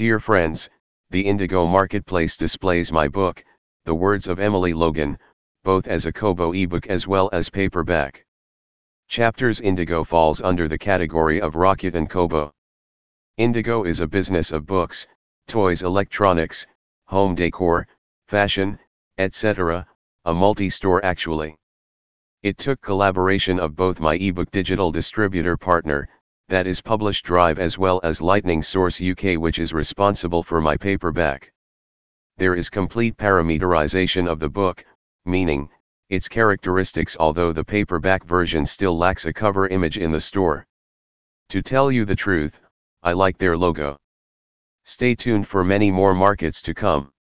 Dear friends, the Indigo Marketplace displays my book, The Words of Emily Logan, both as a Kobo ebook as well as paperback. Chapters Indigo falls under the category of Rakuten Kobo. Indigo is a business of books, toys electronics, home decor, fashion, etc., a multi-store actually. It took collaboration of both my ebook digital distributor partner, that is PublishDrive as well as Lightning Source UK which is responsible for my paperback. There is complete parameterization of the book, meaning, its characteristics although the paperback version still lacks a cover image in the store. To tell you the truth, I like their logo. Stay tuned for many more markets to come.